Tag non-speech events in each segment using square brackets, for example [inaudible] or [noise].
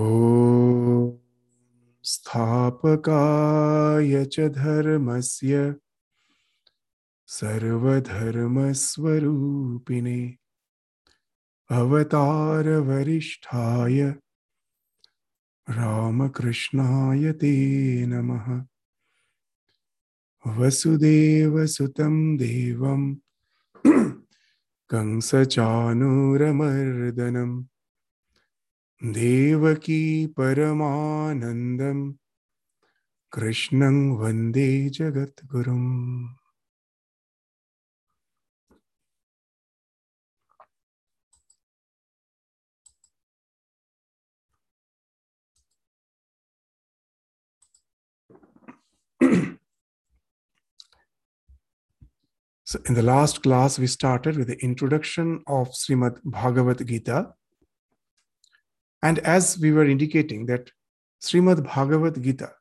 ॐ स्थापकाय च धर्मस्य सर्वधर्मस्वरूपिणे अवतारवरिष्ठाय रामकृष्णाय ते नमः। वसुदेवसुतं देवं [clears throat] कंसचानूरमर्दनम्। देवकी परमानन्दं कृष्णं वन्दे जगद्गुरुम् So, in the last class, we started with the introduction of Srimad Bhagavad Gita. and as we were indicating, that Srimad Bhagavad Gita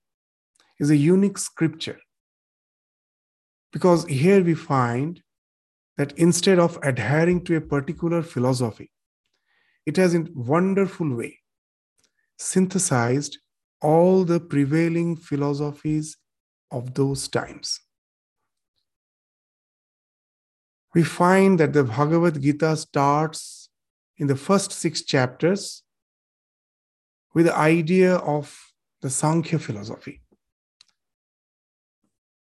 is a unique scripture. Because here we find that instead of adhering to a particular philosophy, it has in wonderful way synthesized all the prevailing philosophies of those times. We find that the Bhagavad Gita starts in the first six chapters with the idea of the Sankhya philosophy,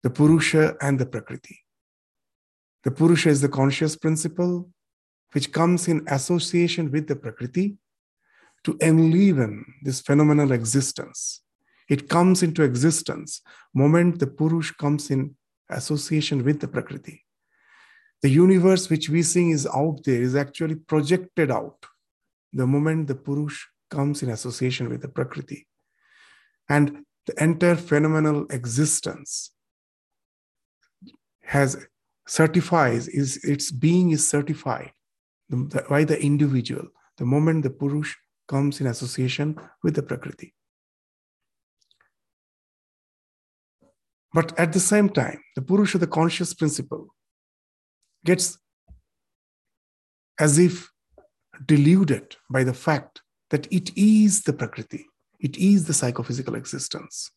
the Purusha and the Prakriti. The Purusha is the conscious principle which comes in association with the Prakriti to enliven this phenomenal existence. It comes into existence moment the Purush comes in association with the Prakriti. The universe which we see is out there is actually projected out the moment the Purush comes in association with the Prakriti. And the entire phenomenal existence has certifies is its being is certified by the individual the moment the purush comes in association with the prakriti but at the same time the purusha the conscious principle gets as if deluded by the fact that it is the prakriti it is the psychophysical existence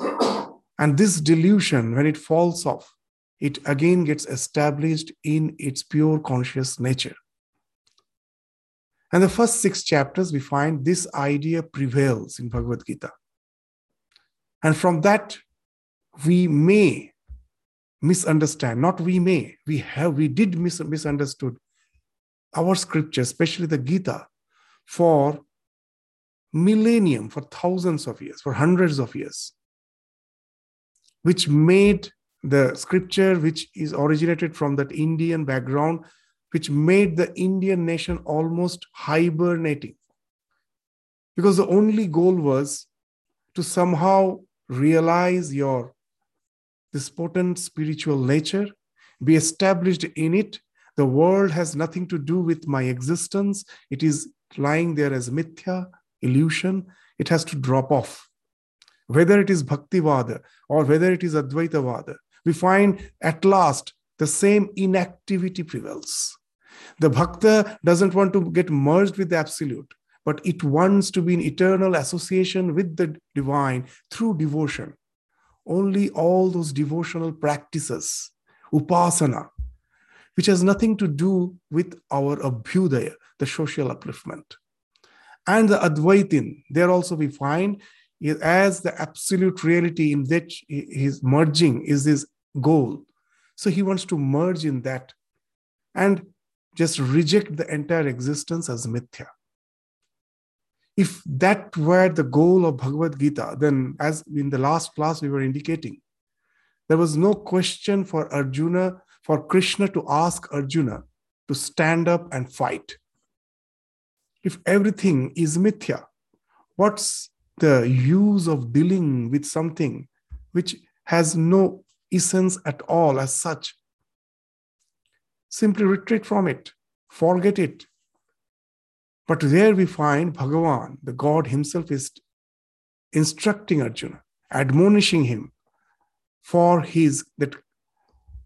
[coughs] and this delusion when it falls off it again gets established in its pure conscious nature. And the first six chapters, we find this idea prevails in Bhagavad Gita. And from that, we may misunderstand, not we may, we have, we did mis- misunderstood our scripture, especially the Gita, for millennium, for thousands of years, for hundreds of years, which made the scripture which is originated from that Indian background, which made the Indian nation almost hibernating. Because the only goal was to somehow realize your this potent spiritual nature, be established in it. The world has nothing to do with my existence. It is lying there as mithya, illusion. It has to drop off. Whether it is Bhaktivada or whether it is Advaitavada, we find at last the same inactivity prevails. The bhakta doesn't want to get merged with the absolute, but it wants to be in eternal association with the divine through devotion. Only all those devotional practices, upasana, which has nothing to do with our abhyudaya, the social upliftment. And the Advaitin, there also we find as the absolute reality in which his merging is his goal. So he wants to merge in that and just reject the entire existence as mithya. If that were the goal of Bhagavad Gita, then as in the last class we were indicating, there was no question for Arjuna, for Krishna to ask Arjuna to stand up and fight. If everything is mithya, what's the use of dealing with something which has no essence at all as such. Simply retreat from it, forget it. But there we find Bhagavan, the God Himself, is instructing Arjuna, admonishing him for his that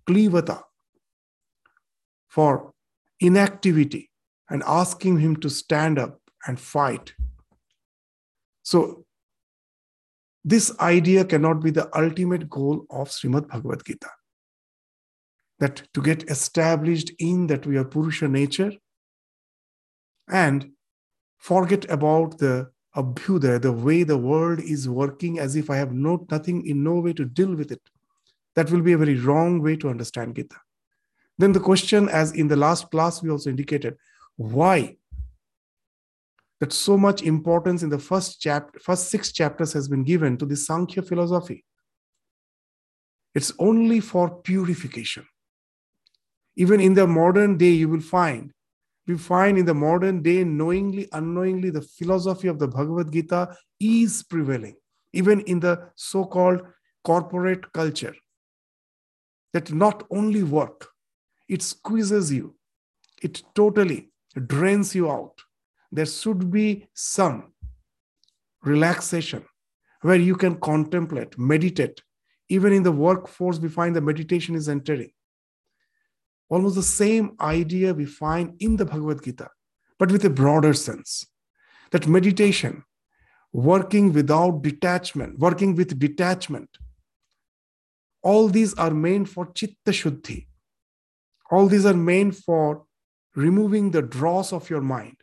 klivata, for inactivity, and asking him to stand up and fight. So, this idea cannot be the ultimate goal of Srimad Bhagavad Gita. That to get established in that we are Purusha nature and forget about the abhyudaya, the way the world is working as if I have no, nothing in no way to deal with it. That will be a very wrong way to understand Gita. Then the question, as in the last class we also indicated, why that so much importance in the first chapter, first six chapters has been given to the Sankhya philosophy. It's only for purification. Even in the modern day, you will find, we find in the modern day, knowingly, unknowingly, the philosophy of the Bhagavad Gita is prevailing, even in the so called corporate culture. That not only work, it squeezes you, it totally drains you out there should be some relaxation where you can contemplate, meditate. Even in the workforce, we find the meditation is entering. Almost the same idea we find in the Bhagavad Gita, but with a broader sense. That meditation, working without detachment, working with detachment, all these are meant for chitta shuddhi. All these are meant for removing the dross of your mind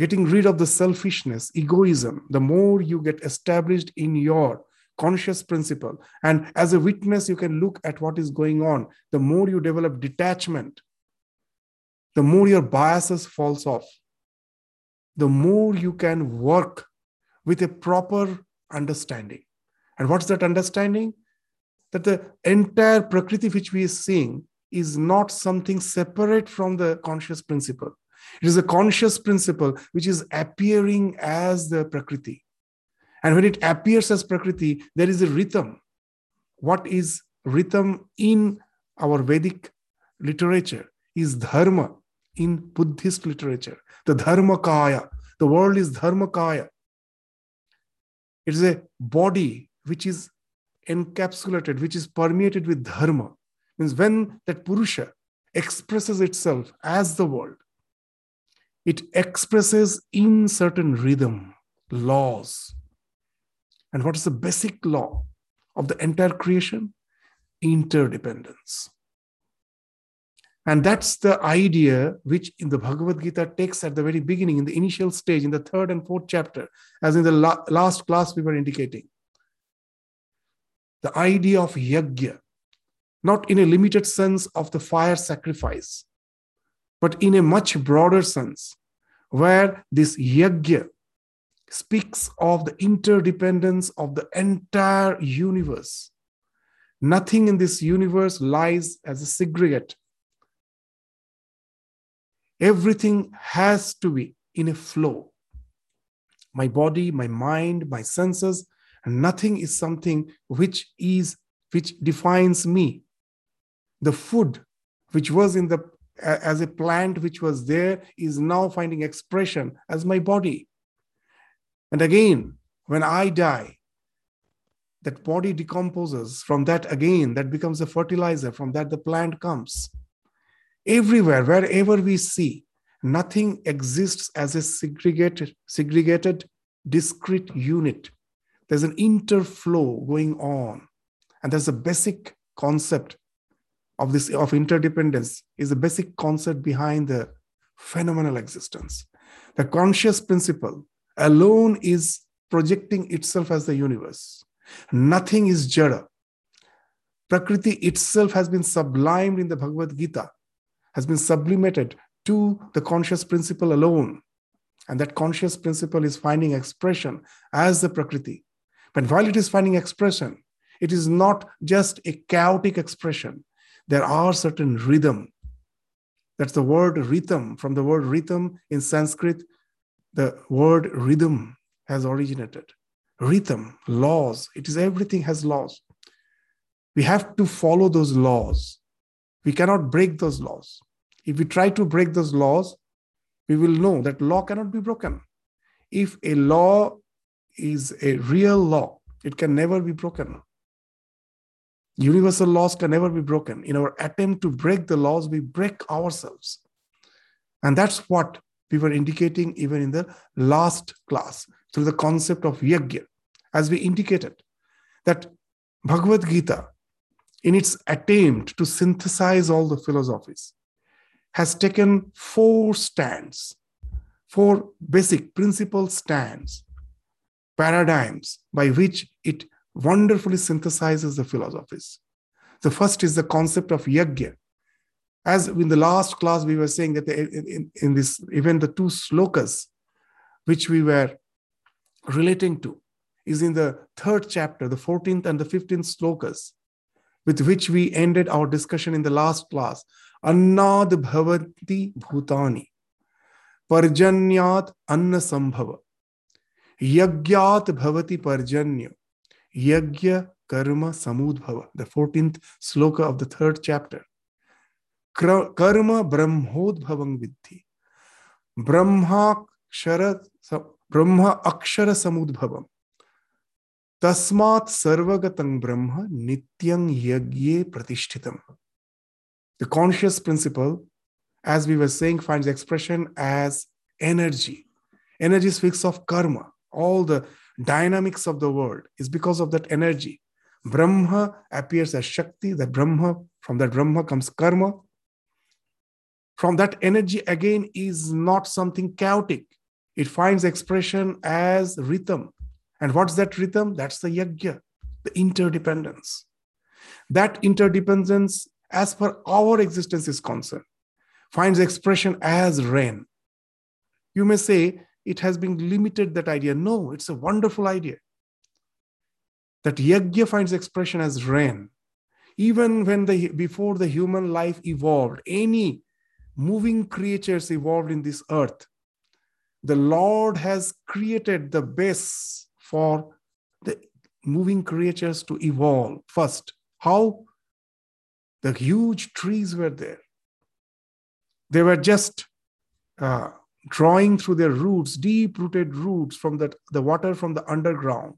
getting rid of the selfishness, egoism, the more you get established in your conscious principle. And as a witness, you can look at what is going on. The more you develop detachment, the more your biases falls off. The more you can work with a proper understanding. And what's that understanding? That the entire Prakriti which we are seeing is not something separate from the conscious principle. It is a conscious principle which is appearing as the Prakriti. And when it appears as Prakriti, there is a rhythm. What is rita in our Vedic literature is dharma in Buddhist literature. The dharma kaya. The world is dharma kaya. It is a body which is encapsulated, which is permeated with dharma. Means when that Purusha expresses itself as the world, it expresses in certain rhythm, laws. And what is the basic law of the entire creation? Interdependence. And that's the idea which in the Bhagavad Gita takes at the very beginning, in the initial stage, in the third and fourth chapter, as in the la- last class we were indicating. The idea of yajna, not in a limited sense of the fire sacrifice, but in a much broader sense, where this yajna speaks of the interdependence of the entire universe. Nothing in this universe lies as a segregate. Everything has to be in a flow. My body, my mind, my senses, and nothing is something which is which defines me. The food which was in the as a plant which was there is now finding expression as my body. And again, when I die, that body decomposes. From that, again, that becomes a fertilizer. From that, the plant comes. Everywhere, wherever we see, nothing exists as a segregated, segregated, discrete unit. There's an interflow going on. And there's a basic concept of this of interdependence is the basic concept behind the phenomenal existence. The conscious principle alone is projecting itself as the universe. Nothing is jada. Prakriti itself has been sublimed in the Bhagavad Gita, has been sublimated to the conscious principle alone. And that conscious principle is finding expression as the Prakriti. But while it is finding expression, it is not just a chaotic expression there are certain rhythm. That's the word rita. From the word rhythm in Sanskrit, the word rhythm has originated. Rhythm, laws, it is everything has laws. We have to follow those laws. We cannot break those laws. If we try to break those laws, we will know that law cannot be broken. If a law is a real law, it can never be broken. Universal laws can never be broken. In our attempt to break the laws, we break ourselves. And that's what we were indicating even in the last class. through the concept of yajna, as we indicated, that Bhagavad Gita, in its attempt to synthesize all the philosophies, has taken four stands, four basic principal stands, paradigms by which it wonderfully synthesizes the philosophies. The first is the concept of yajna. As in the last class, we were saying that in, in this, even the two slokas which we were relating to is in the third chapter, the 14th and the 15th slokas, with which we ended our discussion in the last class. Annad bhavanti bhutani, parjanyat anna sambhava, yagyat bhavati parjanya, yagya karma samudbhava, the 14th sloka of the third chapter. Karma brahmodbhavang vidhi. Brahma kshara, brahma akshara samudbhavam. Tasmat sarvagatang brahma nityang yagye pratishthitam. The conscious principle, as we were saying, finds expression as energy. Energy speaks of karma. All the dynamics of the world is because of that energy. Brahma appears as Shakti, that Brahma, from that Brahma comes karma. From that energy again is not something chaotic. It finds expression as rhythm. And what's that rhythm? That's the yajna, the interdependence. That interdependence, as per our existence is concerned, finds expression as rain. You may say it has been limited, that idea. No, it's a wonderful idea. That yajna finds expression as rain. Even when the before the human life evolved, any moving creatures evolved in this earth, the Lord has created the base for the moving creatures to evolve first. How? The huge trees were there. They were just uh, drawing through their roots, deep rooted roots from the, the water from the underground.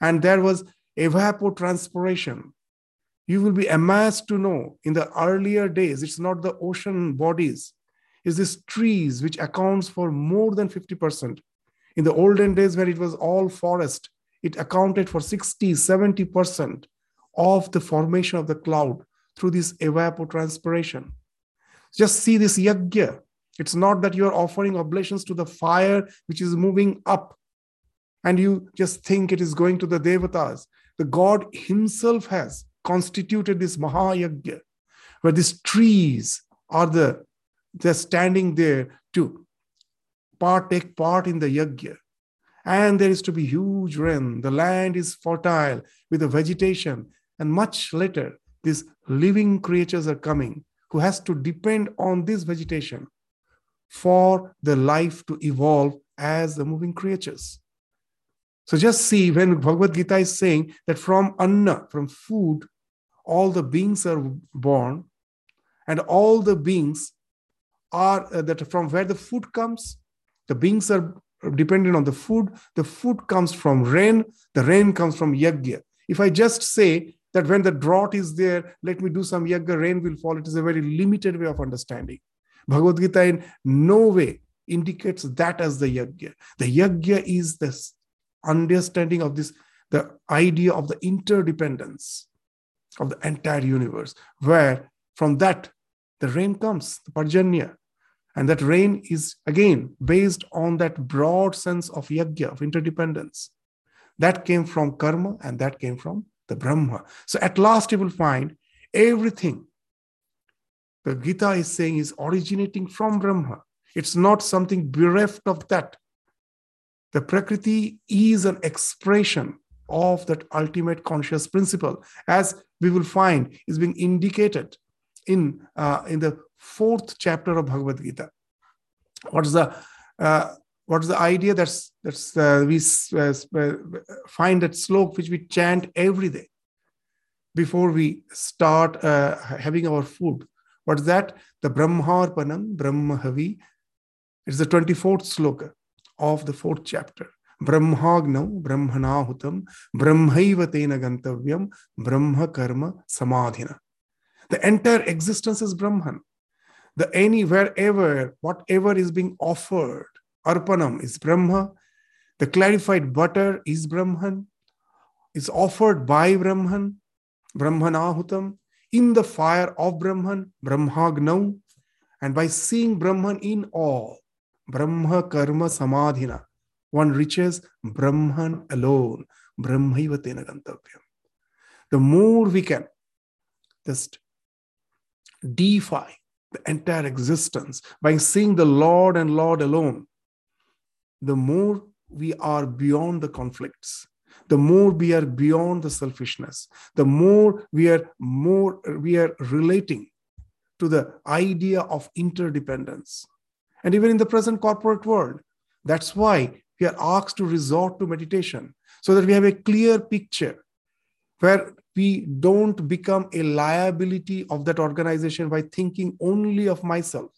And there was evapotranspiration. You will be amazed to know in the earlier days, it's not the ocean bodies, it's these trees which accounts for more than 50%. In the olden days, where it was all forest, it accounted for 60, 70% of the formation of the cloud through this evapotranspiration. Just see this yajna. It's not that you're offering oblations to the fire which is moving up and you just think it is going to the devatas. The God Himself has constituted this Mahayagya, where these trees are the they're standing there to part take part in the yajna. And there is to be huge rain. The land is fertile with the vegetation. And much later, these living creatures are coming who has to depend on this vegetation for the life to evolve as the moving creatures. So just see when Bhagavad Gita is saying that from anna, from food, all the beings are born, and all the beings are uh, that from where the food comes, the beings are dependent on the food. The food comes from rain, the rain comes from yajna. If I just say that when the drought is there, let me do some yajna, rain will fall, it is a very limited way of understanding. Bhagavad Gita in no way indicates that as the yajna. The yajna is the understanding of this, the idea of the interdependence of the entire universe, where from that the rain comes, the parjanya. And that rain is again based on that broad sense of yajna, of interdependence. That came from karma and that came from the Brahma. So at last you will find everything the Gita is saying is originating from Brahma. It's not something bereft of that. The Prakriti is an expression of that ultimate conscious principle, as we will find is being indicated in, uh, in the fourth chapter of Bhagavad Gita. What's the uh, what's the idea that's that's uh, we uh, find that sloka which we chant every day before we start uh, having our food What's that? The Brahmarpanam, Brahmahavi. It's the 24th sloka of the fourth chapter. Brahmagnau, Brahmanahutam, Brahmaiva gantavyam, Brahma karma samadhina. The entire existence is Brahman. The any, wherever, whatever is being offered, Arpanam is Brahma. The clarified butter is Brahman, is offered by Brahman, Brahmanahutam, in the fire of Brahman, Brahmagnau, and by seeing Brahman in all, Brahma Karma Samadhina, one reaches Brahman alone, Brahmaivatena Gantavyam. The more we can just defy the entire existence by seeing the Lord and Lord alone, the more we are beyond the conflicts the more we are beyond the selfishness the more we are more we are relating to the idea of interdependence. And even in the present corporate world that's why we are asked to resort to meditation so that we have a clear picture where we don't become a liability of that organization by thinking only of myself.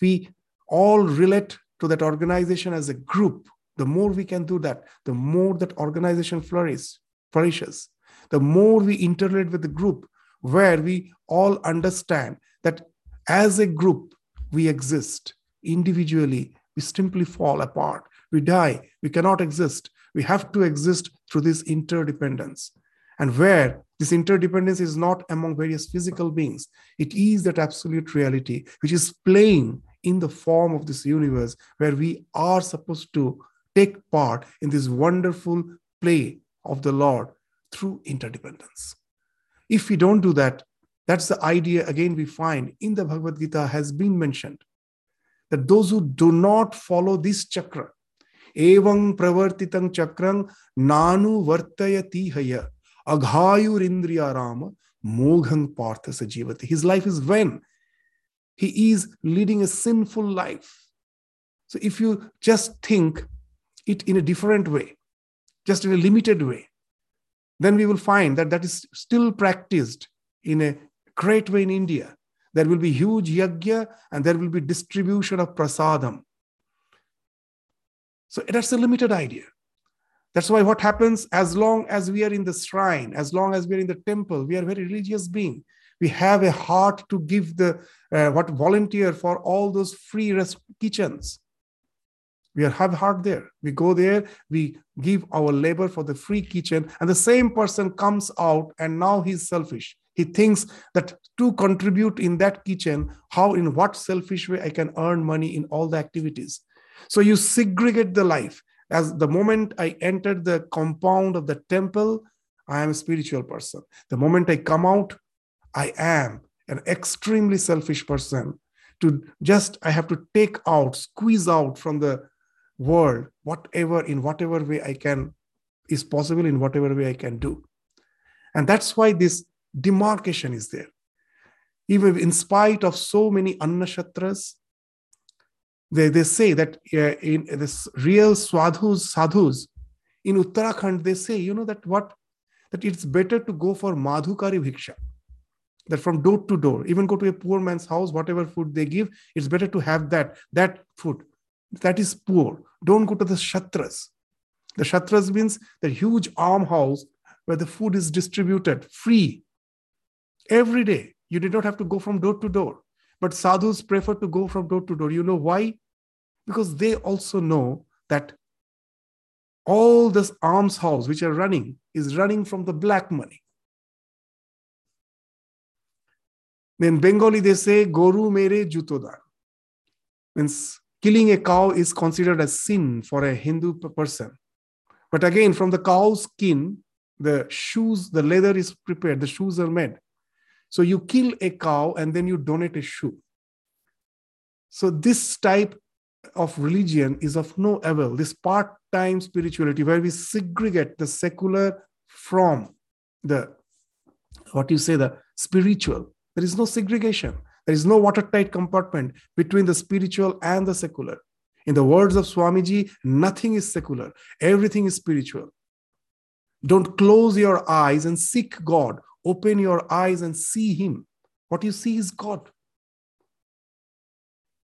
We all relate to that organization as a group the more we can do that, the more that organization flourishes, flourishes. The more we interrelate with the group, where we all understand that as a group we exist. Individually, we simply fall apart. We die. We cannot exist. We have to exist through this interdependence. And where this interdependence is not among various physical beings, it is that absolute reality which is playing in the form of this universe where we are supposed to take part in this wonderful play of the Lord through interdependence. If we don't do that, that's the idea again we find in the Bhagavad Gita has been mentioned that those who do not follow this chakra, evang pravartitang chakrang nanu vartayati haya aghayur rama moghang partha sajivati. His life is when he is leading a sinful life. So if you just think it in a different way, just in a limited way, then we will find that that is still practiced in a great way in India. There will be huge yajna and there will be distribution of prasadam. So that's a limited idea. That's why what happens as long as we are in the shrine, as long as we are in the temple, we are very religious being. We have a heart to give the uh, what volunteer for all those free kitchens. We have heart there. We go there, we give our labor for the free kitchen, and the same person comes out and now he's selfish. He thinks that to contribute in that kitchen, how, in what selfish way I can earn money in all the activities. So you segregate the life. As the moment I entered the compound of the temple, I am a spiritual person. The moment I come out, I am an extremely selfish person. To just, I have to take out, squeeze out from the world whatever in whatever way i can is possible in whatever way i can do. And that's why this demarcation is there. Even in spite of so many annashatras they, they say that uh, in this real swadhus, sadhus in uttarakhand they say you know that what that it's better to go for madhukari bhiksha that from door to door even go to a poor man's house whatever food they give it's better to have that that food that is poor. Don't go to the Shatras. The Shatras means the huge house where the food is distributed free every day. You did not have to go from door to door. But sadhus prefer to go from door to door. You know why? Because they also know that all this almshouse which are running is running from the black money. In Bengali, they say, Goru mere jutodan. Means killing a cow is considered a sin for a Hindu person. But again, from the cow's skin, the shoes, the leather is prepared, the shoes are made. So you kill a cow and then you donate a shoe. So this type of religion is of no avail. This part-time spirituality where we segregate the secular from the what you say the spiritual. There is no segregation. There is no watertight compartment between the spiritual and the secular. In the words of Swamiji, nothing is secular, everything is spiritual. Don't close your eyes and seek God. Open your eyes and see Him. What you see is God.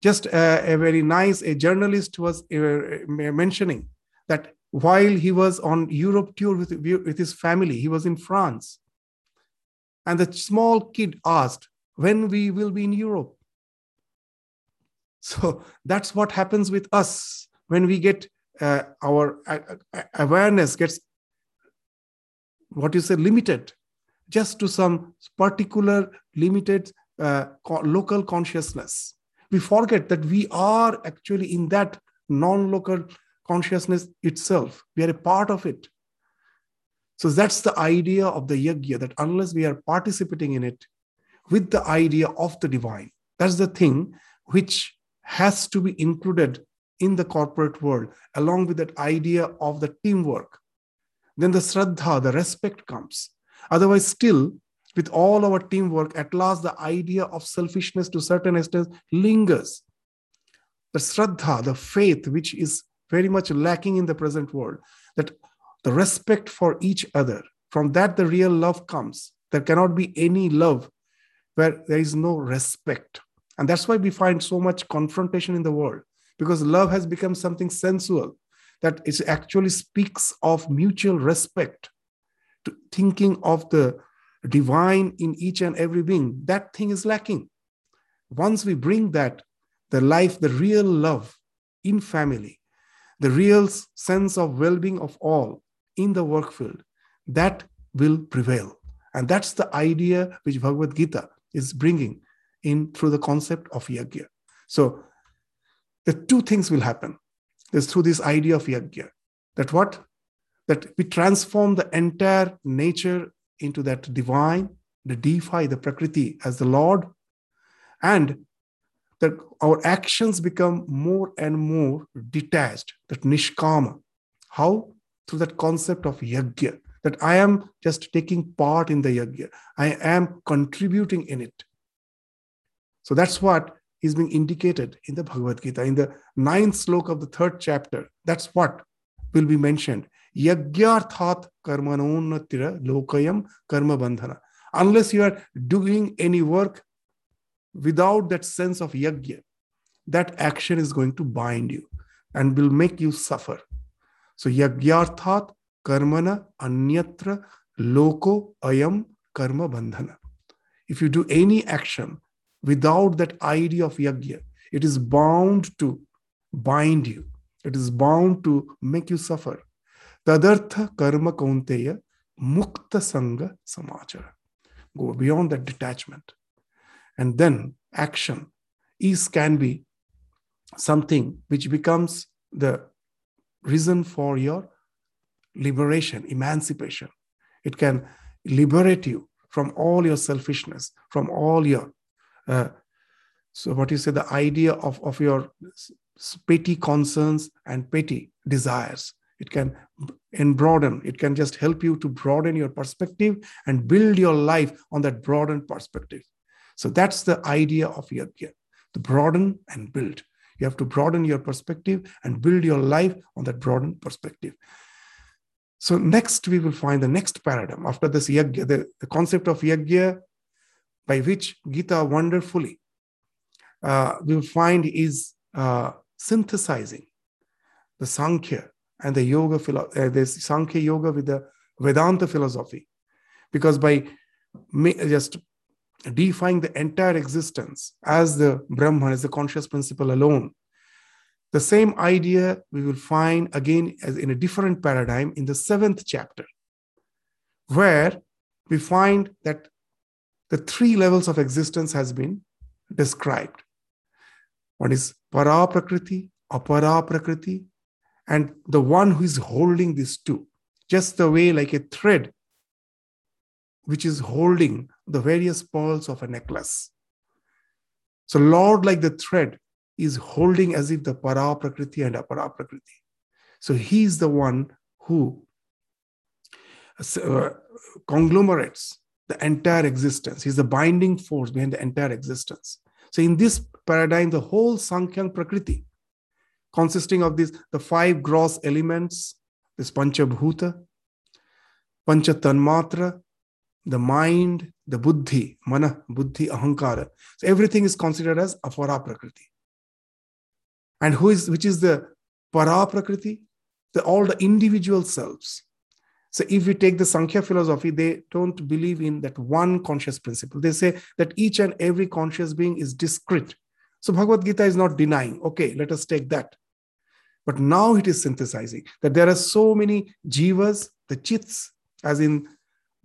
Just a, a very nice, a journalist was uh, mentioning that while he was on Europe tour with, with his family, he was in France. And the small kid asked, when we will be in Europe. So that's what happens with us when we get uh, our uh, uh, awareness gets what you say limited just to some particular limited uh, co- local consciousness. We forget that we are actually in that non-local consciousness itself. We are a part of it. So that's the idea of the yajna that unless we are participating in it with the idea of the divine that's the thing which has to be included in the corporate world, along with that idea of the teamwork. Then the Shraddha, the respect comes. Otherwise, still, with all our teamwork, at last the idea of selfishness to certain extent lingers. The Shraddha, the faith, which is very much lacking in the present world, that the respect for each other, from that the real love comes. There cannot be any love where there is no respect. And that's why we find so much confrontation in the world because love has become something sensual that it actually speaks of mutual respect to thinking of the divine in each and every being. That thing is lacking. Once we bring that the life the real love in family the real sense of well-being of all in the work field that will prevail. And that's the idea which bhagavad gita is bringing in through the concept of yajna so the two things will happen. There's through this idea of yajna. That what? That we transform the entire nature into that divine, the defy the Prakriti as the Lord, and that our actions become more and more detached, that nishkama. How? Through that concept of yajna, that I am just taking part in the yajna, I am contributing in it. So that's what is being indicated in the Bhagavad Gita. In the ninth sloka of the third chapter, that's what will be mentioned. Yagyarthat karmanonnatira lokayam karma bandhana. Unless you are doing any work without that sense of yajna, that action is going to bind you and will make you suffer. So yagyarthat karmana anyatra loko ayam karma bandhana. If you do any action without that idea of yajna, it is bound to bind you. It is bound to make you suffer. Tadartha karma kaunteya mukta sangha samachara. Go beyond that detachment. And then action is can be something which becomes the reason for your liberation, emancipation. It can liberate you from all your selfishness, from all your uh, so what you say the idea of, of your petty concerns and petty desires. It can and broaden it can just help you to broaden your perspective and build your life on that broadened perspective. So that's the idea of yajna to broaden and build. You have to broaden your perspective and build your life on that broadened perspective so next we will find the next paradigm after this yajna the, the concept of yajna by which Gita wonderfully uh, will find is uh, synthesizing the Sankhya and the yoga, philo- uh, Sankhya yoga with the Vedanta philosophy. Because by just defining the entire existence as the Brahman, as the conscious principle alone, the same idea we will find again as in a different paradigm in the seventh chapter, where we find that the three levels of existence has been described. One is para prakriti, apara prakriti, and the one who is holding these two, just the way like a thread which is holding the various pearls of a necklace. So Lord, like the thread, is holding as if the para prakriti and apara prakriti. So he is the one who uh, conglomerates the entire existence. He's the binding force behind the entire existence. So, in this paradigm, the whole Sankhya Prakriti, consisting of these the five gross elements, this Panchabhuta, Pancha Tanmatra, the mind, the buddhi, mana, buddhi, ahankara. So everything is considered as apara prakriti. And who is which is the para prakriti? The, all the individual selves. So if we take the Sankhya philosophy, they don't believe in that one conscious principle. They say that each and every conscious being is discrete. So Bhagavad Gita is not denying, okay, let us take that. But now it is synthesizing that there are so many jivas, the chits, as in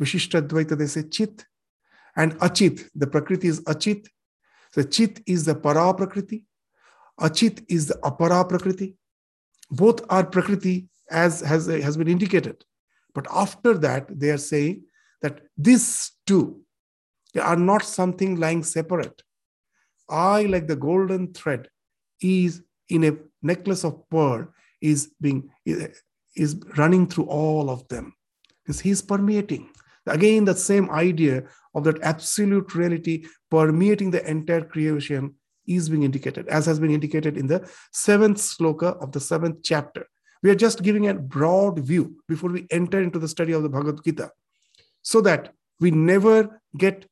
Vishishtadvaita, they say chit, and achit, the prakriti is achit. So chit is the para prakriti, achit is the apara prakriti. Both are prakriti as has, has been indicated. But after that, they are saying that these two are not something lying separate. I, like the golden thread, is in a necklace of pearl, is being is running through all of them. Because he's permeating. Again, that same idea of that absolute reality permeating the entire creation is being indicated, as has been indicated in the seventh sloka of the seventh chapter. We are just giving a broad view before we enter into the study of the Bhagavad Gita so that we never get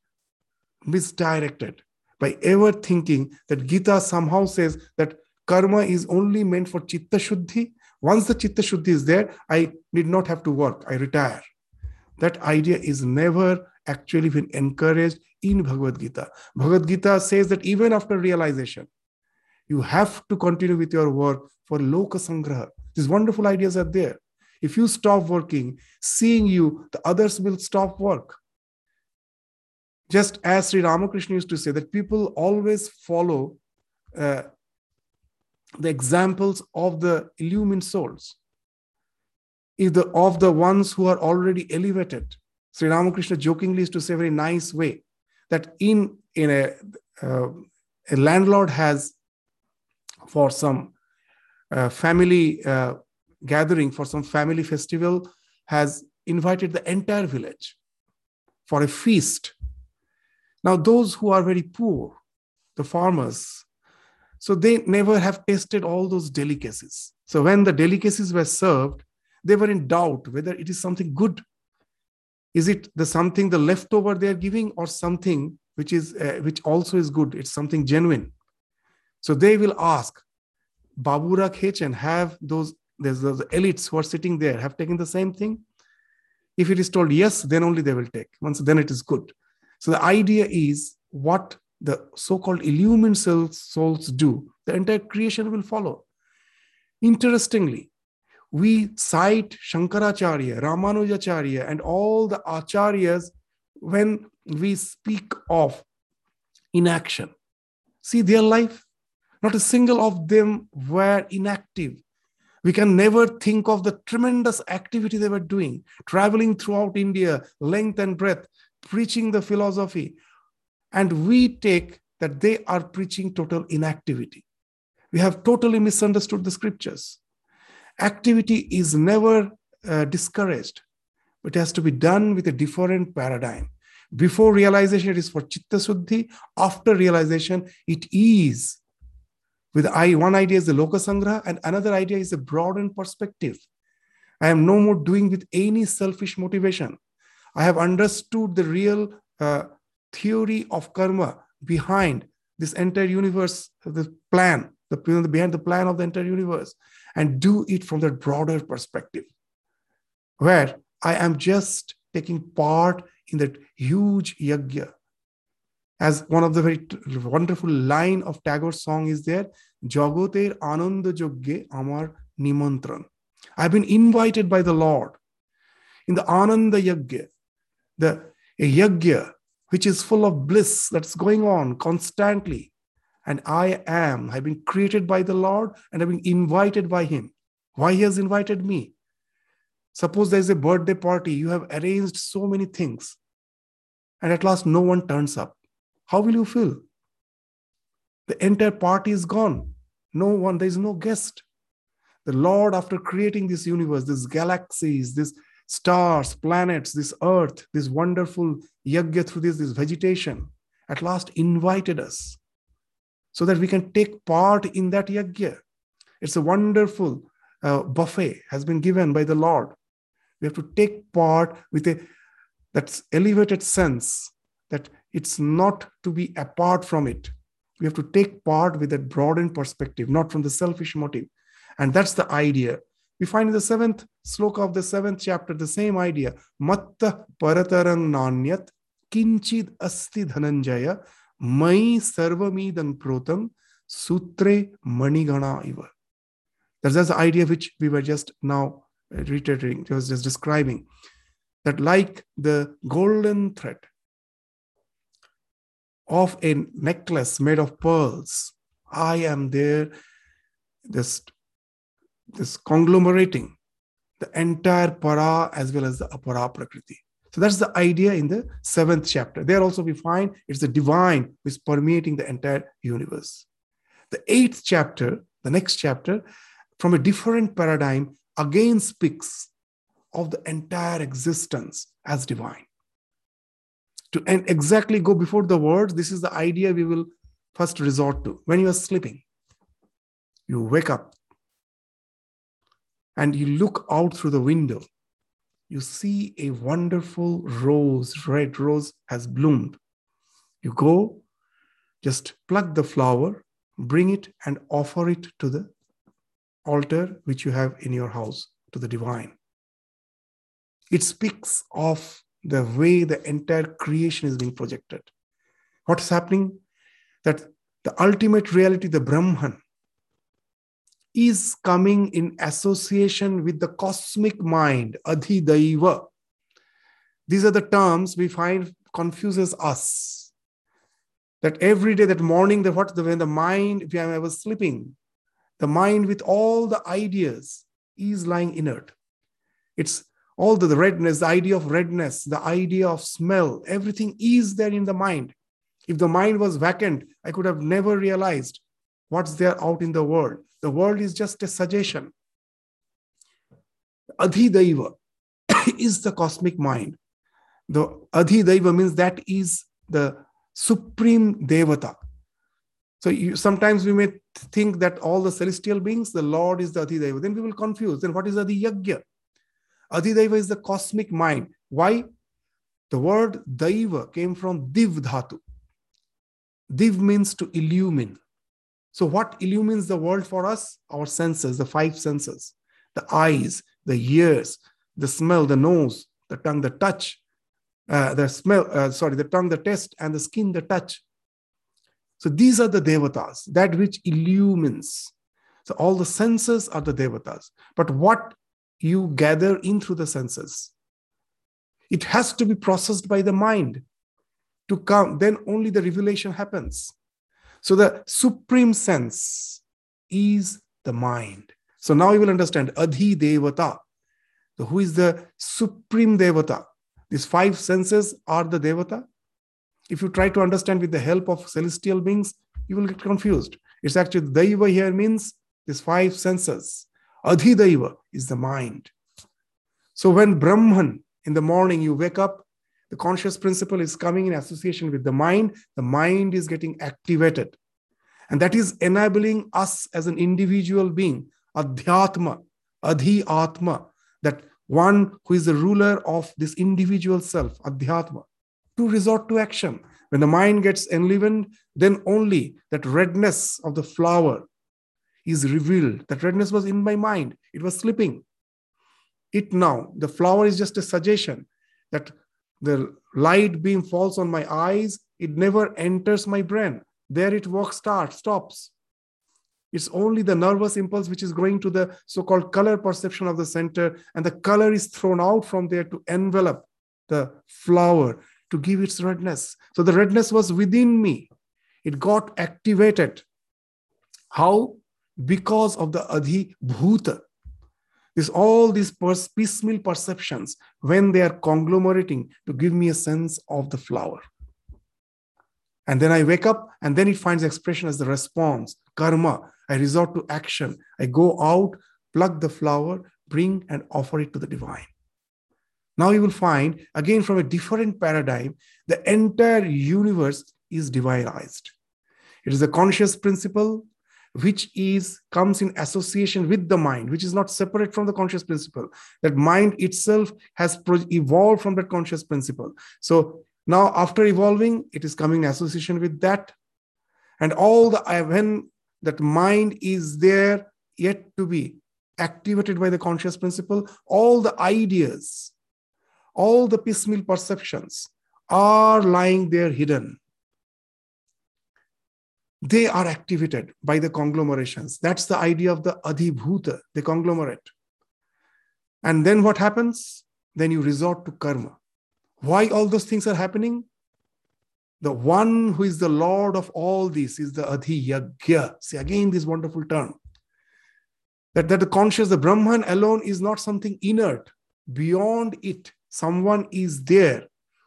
misdirected by ever thinking that Gita somehow says that karma is only meant for chitta shuddhi. Once the chitta shuddhi is there, I need not have to work, I retire. That idea is never actually been encouraged in Bhagavad Gita. Bhagavad Gita says that even after realization, you have to continue with your work for loka sangraha. These wonderful ideas are there. If you stop working, seeing you, the others will stop work. Just as Sri Ramakrishna used to say, that people always follow uh, the examples of the illumined souls, if the, of the ones who are already elevated. Sri Ramakrishna jokingly used to say, very nice way, that in, in a, uh, a landlord has for some uh, family uh, gathering, for some family festival, has invited the entire village for a feast. Now, those who are very poor, the farmers, so they never have tasted all those delicacies. So when the delicacies were served, they were in doubt whether it is something good. Is it the something the leftover they are giving, or something which is uh, which also is good? It's something genuine. So they will ask, Babura and have those there's those elites who are sitting there have taken the same thing. If it is told yes, then only they will take. Once then it is good. So the idea is what the so-called illumined souls do, the entire creation will follow. Interestingly, we cite Shankaracharya, Ramanujacharya, and all the acharyas when we speak of inaction. See their life. Not a single of them were inactive. We can never think of the tremendous activity they were doing, traveling throughout India, length and breadth, preaching the philosophy. And we take that they are preaching total inactivity. We have totally misunderstood the scriptures. Activity is never uh, discouraged, it has to be done with a different paradigm. Before realization, it is for chitta suddhi. After realization, it is with I, one idea is the lokasangra, and another idea is a broadened perspective. I am no more doing with any selfish motivation. I have understood the real uh, theory of karma behind this entire universe, the plan, the behind the plan of the entire universe, and do it from that broader perspective, where I am just taking part in that huge yajna as one of the very wonderful line of Tagore's song is there, Jagoter Ananda Jogge Amar Nimantran. I've been invited by the Lord in the Ananda Yagya, the Yagya, which is full of bliss that's going on constantly. And I am, I've been created by the Lord and I've been invited by Him. Why He has invited me? Suppose there's a birthday party, you have arranged so many things, and at last no one turns up how will you feel? The entire party is gone. No one, there is no guest. The Lord, after creating this universe, these galaxies, these stars, planets, this earth, this wonderful yajna through this, this vegetation, at last invited us so that we can take part in that yajna. It's a wonderful uh, buffet has been given by the Lord. We have to take part with a that's elevated sense that it's not to be apart from it. We have to take part with that broadened perspective, not from the selfish motive. And that's the idea. We find in the seventh sloka of the seventh chapter the same idea. Matta paratarang nanyat kinchid asti dhananjaya mai sarvamidan protam sutre manigana iva. That's, that's the idea which we were just now reiterating, was just describing. That like the golden thread of a necklace made of pearls, I am there, this, this conglomerating the entire para as well as the apara prakriti. So that's the idea in the seventh chapter. There also we find it's the divine who is permeating the entire universe. The eighth chapter, the next chapter, from a different paradigm, again speaks of the entire existence as divine. To and exactly go before the words, this is the idea we will first resort to. When you are sleeping, you wake up and you look out through the window you see a wonderful rose, red rose has bloomed. You go, just pluck the flower, bring it, and offer it to the altar which you have in your house, to the divine. It speaks of the way the entire creation is being projected. What's happening? That the ultimate reality, the Brahman, is coming in association with the cosmic mind, adhidaiva. These are the terms we find confuses us. That every day, that morning, that what the when the mind, when I was sleeping, the mind with all the ideas is lying inert. It's all the, the redness, the idea of redness, the idea of smell, everything is there in the mind. If the mind was vacant, I could have never realized what's there out in the world. The world is just a suggestion. Adhidaiva [coughs] is the cosmic mind. The Adhidaiva means that is the supreme Devata. So you, sometimes we may think that all the celestial beings, the Lord is the Adhidaiva. Then we will confuse. Then what is Adhiyagya? Adhidaiva is the cosmic mind. Why? The word Daiva came from Div Dhatu. Div means to illumine. So, what illumines the world for us? Our senses, the five senses the eyes, the ears, the smell, the nose, the tongue, the touch, uh, the smell, uh, sorry, the tongue, the taste, and the skin, the touch. So, these are the devatas, that which illumines. So, all the senses are the devatas. But what you gather in through the senses, it has to be processed by the mind to come, then only the revelation happens. So the supreme sense is the mind. So now you will understand Adhi Devata. So who is the supreme Devata? These five senses are the Devata. If you try to understand with the help of celestial beings, you will get confused. It's actually Daiva here means these five senses. Adhi Daiva is the mind. So when Brahman in the morning you wake up, the conscious principle is coming in association with the mind. The mind is getting activated. And that is enabling us as an individual being, adhyatma, adhi atma, that one who is the ruler of this individual self, adhyatma, to resort to action. When the mind gets enlivened, then only that redness of the flower is revealed. That redness was in my mind, it was slipping. It now, the flower is just a suggestion that the light beam falls on my eyes, it never enters my brain. There it works starts, stops. It's only the nervous impulse which is going to the so called color perception of the center, and the color is thrown out from there to envelop the flower to give its redness. So the redness was within me, it got activated. How? Because of the adhi bhuta, this all these piecemeal perceptions when they are conglomerating to give me a sense of the flower. And then i wake up and then it finds expression as the response karma. I resort to action. I go out pluck the flower bring and offer it to the divine. Now you will find again from a different paradigm the entire universe is divinized. It is a conscious principle which is comes in association with the mind which is not separate from the conscious principle. That mind itself has evolved from that conscious principle. So now after evolving it is coming in association with that. And all the when that mind is there yet to be activated by the conscious principle all the ideas all the piecemeal perceptions are lying there hidden they are activated by the conglomerations. That's the idea of the adhibhuta, the conglomerate. And then what happens? Then you resort to karma. Why all those things are happening? The one who is the Lord of all this is the adhiyagya. See again this wonderful term. That, that the conscious, the Brahman alone is not something inert. Beyond it, someone is there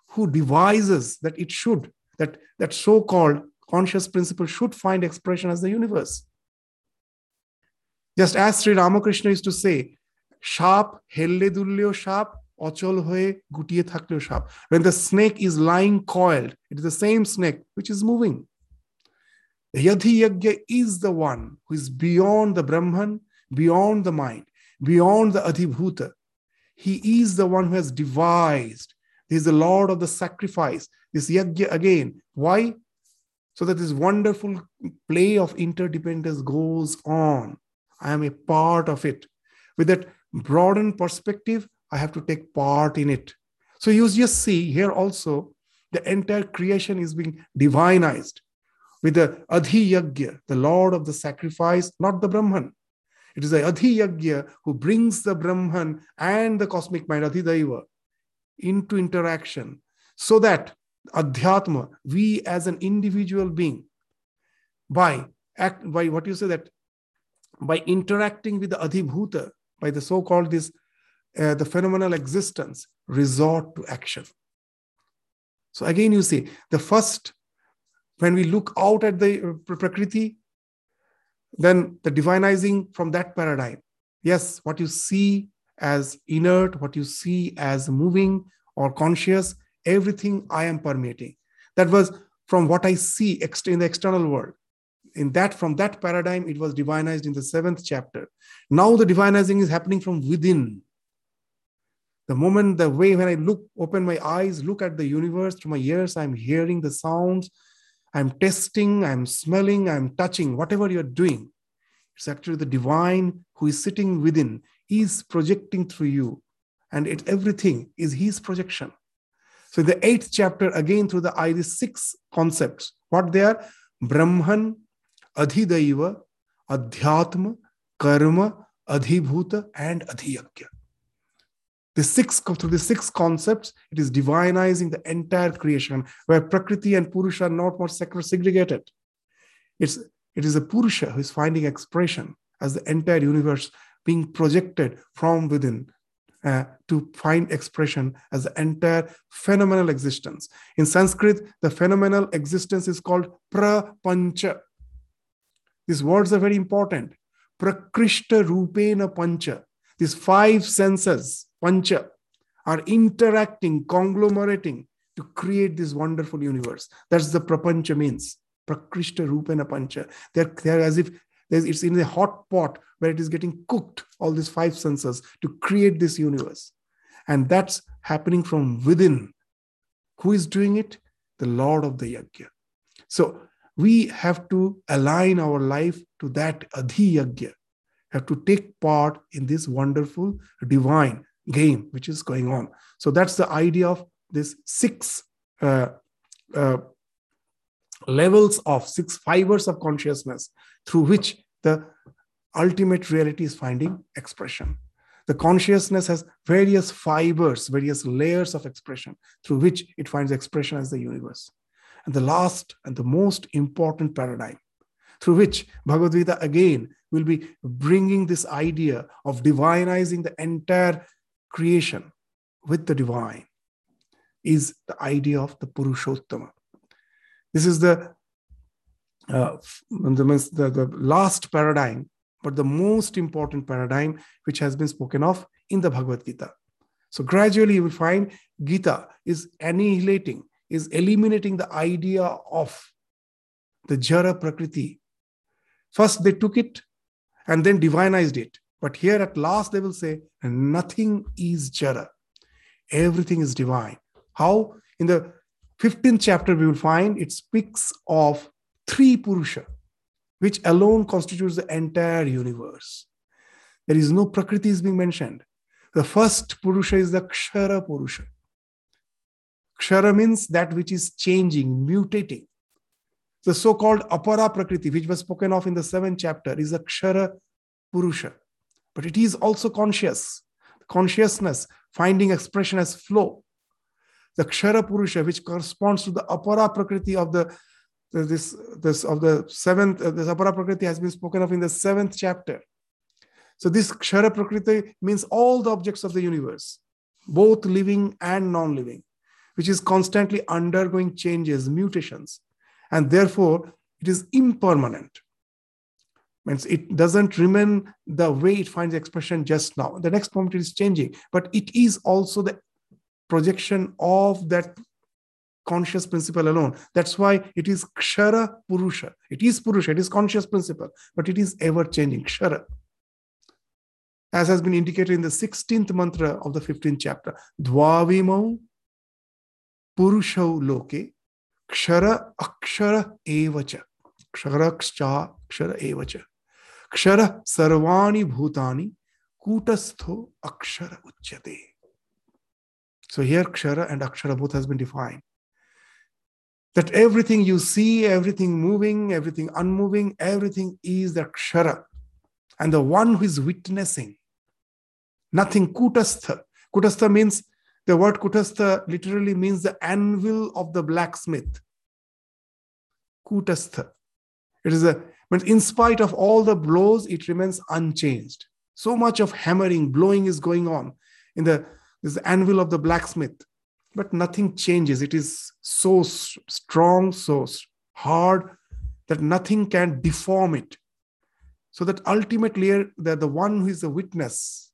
who devises that it should, that, that so-called conscious principle should find expression as the universe. Just as Sri Ramakrishna used to say, সাপ হেললে দুললেও সাপ অচল হয়ে গুটিয়ে থাকলেও সাপ when the snake is lying coiled it is the same snake which is moving the yadhi yagya is the one who is beyond the brahman beyond the mind beyond the adhibhuta he is the one who has devised he is the lord of the sacrifice this yagya again why So that this wonderful play of interdependence goes on i am a part of it with that broadened perspective, I have to take part in it. So you just see here also the entire creation is being divinized with the Adhi Yagya, the Lord of the sacrifice, not the Brahman. It is the Adhi Yagya who brings the Brahman and the cosmic mind, Adhidaiva, into interaction so that Adhyatma, we as an individual being, by act by what you say that by interacting with the Adhibhuta, by the so-called this uh, the phenomenal existence resort to action. So again you see the first when we look out at the uh, prakriti then the divinizing from that paradigm. Yes what you see as inert what you see as moving or conscious everything i am permeating that was from what i see in the external world. In that from that paradigm it was divinized in the seventh chapter. Now the divinizing is happening from within. The moment the way when i look open my eyes look at the universe through my ears i'm hearing the sounds i'm testing i'm smelling i'm touching whatever you're doing it's actually the divine who is sitting within is projecting through you. And it everything is his projection so the eighth chapter again through the eye six concepts what they are brahman adhidaiva, adhyatma, karma, adhibhuta, and adhiyagya. The six through the six concepts, it is divinizing the entire creation, where Prakriti and Purusha are not more segregated. It's it is the Purusha who is finding expression as the entire universe being projected from within uh, to find expression as the entire phenomenal existence. In Sanskrit, the phenomenal existence is called prapancha. These words are very important. Prakrishta Rupena Pancha. These five senses, Pancha, are interacting, conglomerating to create this wonderful universe. That's the Prapancha means. Prakrishta Rupena Pancha. They're, they're as if it's in a hot pot where it is getting cooked, all these five senses, to create this universe. And that's happening from within. Who is doing it? The Lord of the Yajna. So we have to align our life to that adhiyagya, have to take part in this wonderful divine game which is going on. So that's the idea of this six uh, uh, levels of six fibers of consciousness through which the ultimate reality is finding expression. The consciousness has various fibers, various layers of expression through which it finds expression as the universe. And the last and the most important paradigm through which Bhagavad Gita again will be bringing this idea of divinizing the entire creation with the divine is the idea of the Purushottama. This is the, uh, the, the, the last paradigm, but the most important paradigm which has been spoken of in the Bhagavad Gita. So gradually you will find Gita is annihilating is eliminating the idea of the Jara Prakriti. First, they took it and then divinized it. But here at last, they will say, nothing is Jara. Everything is divine. How? In the 15th chapter, we will find it speaks of three Purusha, which alone constitutes the entire universe. There is no Prakriti is being mentioned. The first Purusha is the Kshara Purusha. Kshara means that which is changing, mutating. the so-called apara prakriti, which was spoken of in the seventh chapter, is a kshara purusha. But it is also conscious, consciousness, finding expression as flow. The kshara purusha, which corresponds to the apara prakriti of the this this of the seventh uh, this apara prakriti has been spoken of in the seventh chapter. So this kshara prakriti means all the objects of the universe both living and non-living which is constantly undergoing changes mutations and therefore it is impermanent. Means it doesn't remain the way it finds expression just now. The next moment it is changing but it is also the projection of that conscious principle alone. That's why it is Kshara Purusha. It is Purusha, it is conscious principle, but it is ever changing. Kshara. As has been indicated in the 16th mantra of the 15th chapter. Dvavimau Purushau Loke Kshara Akshara Evacha. Kshara Ksha Kshara Evacha. Kshara Sarvani Bhutani Kutastho Akshara Uchyate. So here Kshara and Akshara both has been defined that everything you see, everything moving, everything unmoving, everything is the kshara. And the one who is witnessing, nothing kutastha. Kutastha means, the word kutastha literally means the anvil of the blacksmith. Kutastha. It is a, but in spite of all the blows, it remains unchanged. So much of hammering, blowing is going on in the this anvil of the blacksmith but nothing changes. It is so strong, so hard that nothing can deform it. So that ultimately, the, the one who is the witness,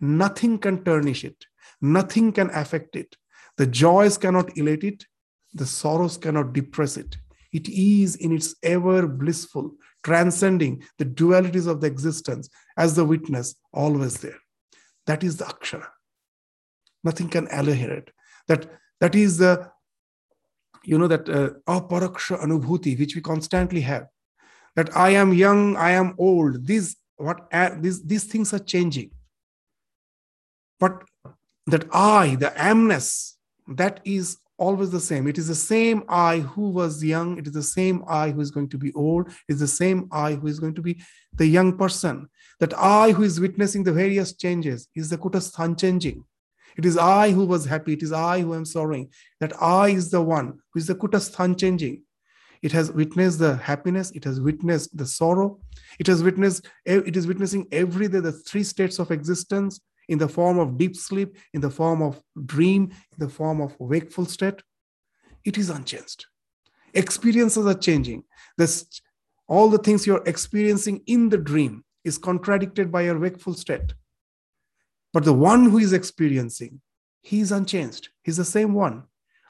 nothing can tarnish it, nothing can affect it. The joys cannot elate it, the sorrows cannot depress it. It is in its ever blissful, transcending the dualities of the existence as the witness, always there. That is the Akshara. Nothing can annihilate that that is the you know that uh, aparoksha anubhuti which we constantly have. That i am young i am old. These what uh, these these things are changing. But that i the amness that is always the same. It is the same i who was young. It is the same i who is going to be old. It is the same i who is going to be the young person. That i who is witnessing the various changes is the kutasth changing. It is I who was happy. It is I who am sorrowing. That I is the one who is the kutasthan changing. It has witnessed the happiness. It has witnessed the sorrow. It has witnessed. Eh, it is witnessing every day the three states of existence in the form of deep sleep, in the form of dream, in the form of wakeful state. It is unchanged. Experiences are changing. This, all the things you're experiencing in the dream is contradicted by your wakeful state. But the one who is experiencing, he is unchanged. He's the same one.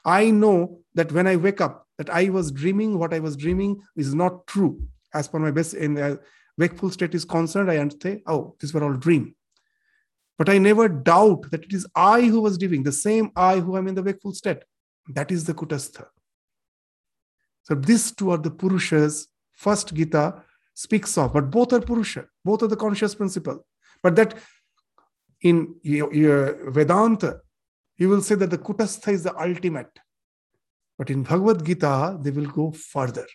I know that when I wake up, that I was dreaming, what I was dreaming is not true. As per my best in uh, wakeful state is concerned, I understand, oh, these were all dream. But I never doubt that it is I who was dreaming, the same I who am in the wakeful state. That is the Kutastha. So these two are the Purushas. First Gita speaks of, but both are Purusha, both are the conscious principle. But that in Vedanta, you will say that the Kutastha is the ultimate. But in Bhagavad Gita, they will go further.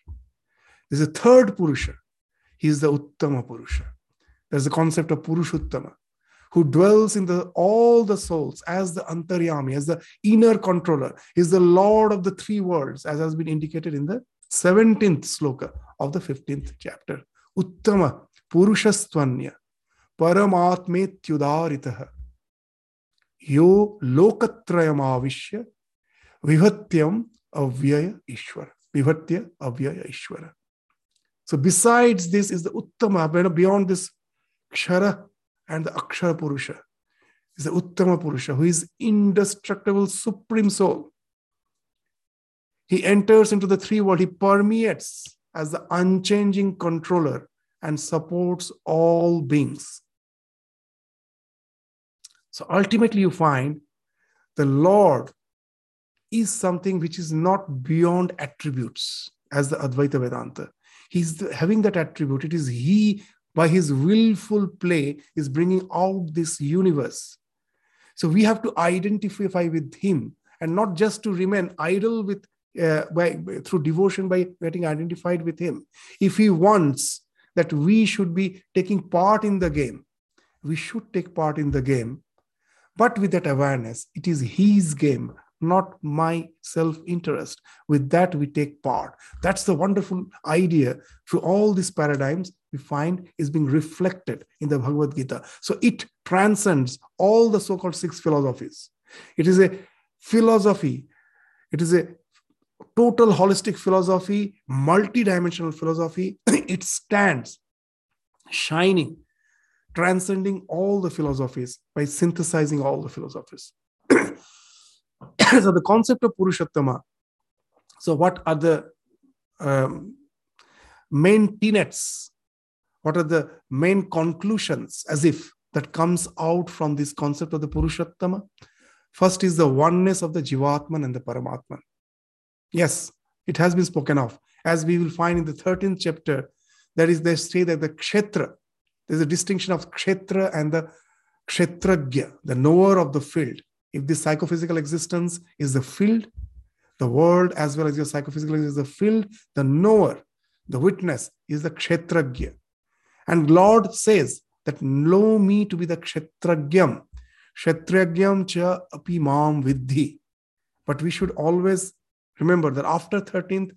There's a third Purusha. He is the Uttama Purusha. There's the concept of Purushottama, who dwells in the, all the souls as the Antaryami, as the inner controller. He's the Lord of the three worlds, as has been indicated in the 17th sloka of the 15th chapter. Uttama Purushastvanya परमात्मेत्युदारितः यो लोकत्रयमाविश्य विभत्यम अव्यय ईश्वर विभत्य अव्यय ईश्वर So besides this is the Uttama, beyond this Kshara and the Akshara Purusha, is the Uttama Purusha, who is indestructible supreme soul. He enters into the three world, he permeates as the unchanging controller and supports all beings. So ultimately, you find the Lord is something which is not beyond attributes, as the Advaita Vedanta. He's having that attribute. It is He, by His willful play, is bringing out this universe. So we have to identify with Him and not just to remain idle with uh, by through devotion by getting identified with him if he wants that we should be taking part in the game we should take part in the game but with that awareness it is his game not my self interest with that we take part. That's the wonderful idea. Through all these paradigms we find is being reflected in the bhagavad gita. So it transcends all the so called six philosophies. It is a philosophy. It is a total holistic philosophy, multi-dimensional philosophy. [clears throat] it stands shining, transcending all the philosophies by synthesizing all the philosophies. [clears throat] so the concept of Purushottama. So what are the um, main tenets? What are the main conclusions as if that comes out from this concept of the Purushottama? First is the oneness of the Jivatman and the Paramatman. Yes, it has been spoken of. As we will find in the 13th chapter, that is, they say that the kshetra, there's a distinction of kshetra and the kshetragya, the knower of the field. If the psychophysical existence is the field, the world as well as your psychophysical is the field, the knower, the witness is the kshetragya. And Lord says that know me to be the kshetragyam. Kshetragyam cha api mam vidhi. But we should always Remember that after 13th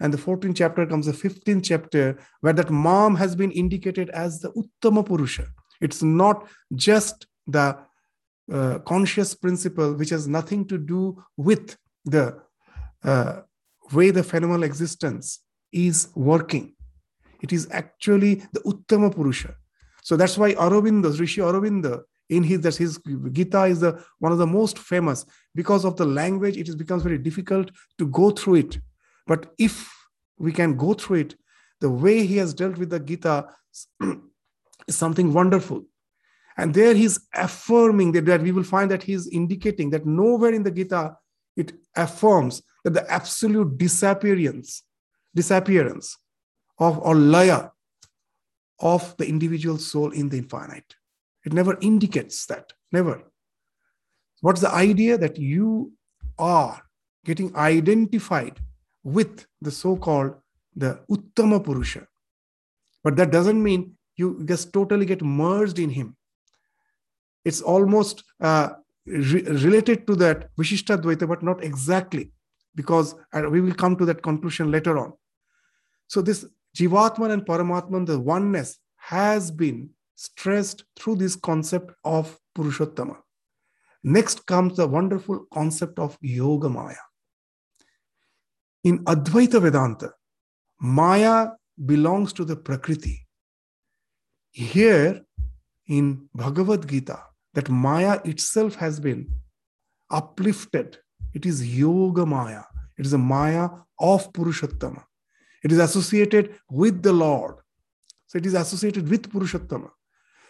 and the 14th chapter comes the 15th chapter where that mom has been indicated as the Uttama Purusha. It's not just the uh, conscious principle which has nothing to do with the uh, way the phenomenal existence is working. It is actually the Uttama Purusha. So that's why Aurobindo, Rishi Aurobindo, in his that his gita is the one of the most famous because of the language it becomes very difficult to go through it but if we can go through it the way he has dealt with the gita [clears throat] is something wonderful and there he's affirming that, that we will find that he's indicating that nowhere in the gita it affirms that the absolute disappearance disappearance of or laya of the individual soul in the infinite it never indicates that. Never. What's the idea that you are getting identified with the so-called the Uttama Purusha. But that doesn't mean you just totally get merged in him. It's almost uh, re- related to that Vishishtadvaita, but not exactly, because we will come to that conclusion later on. So this Jivatman and Paramatman, the oneness, has been stressed through this concept of Purushottama. Next comes the wonderful concept of Yoga Maya. In Advaita Vedanta, Maya belongs to the Prakriti. Here in Bhagavad Gita, that Maya itself has been uplifted. It is Yoga Maya. It is a Maya of Purushottama. It is associated with the Lord. So it is associated with Purushottama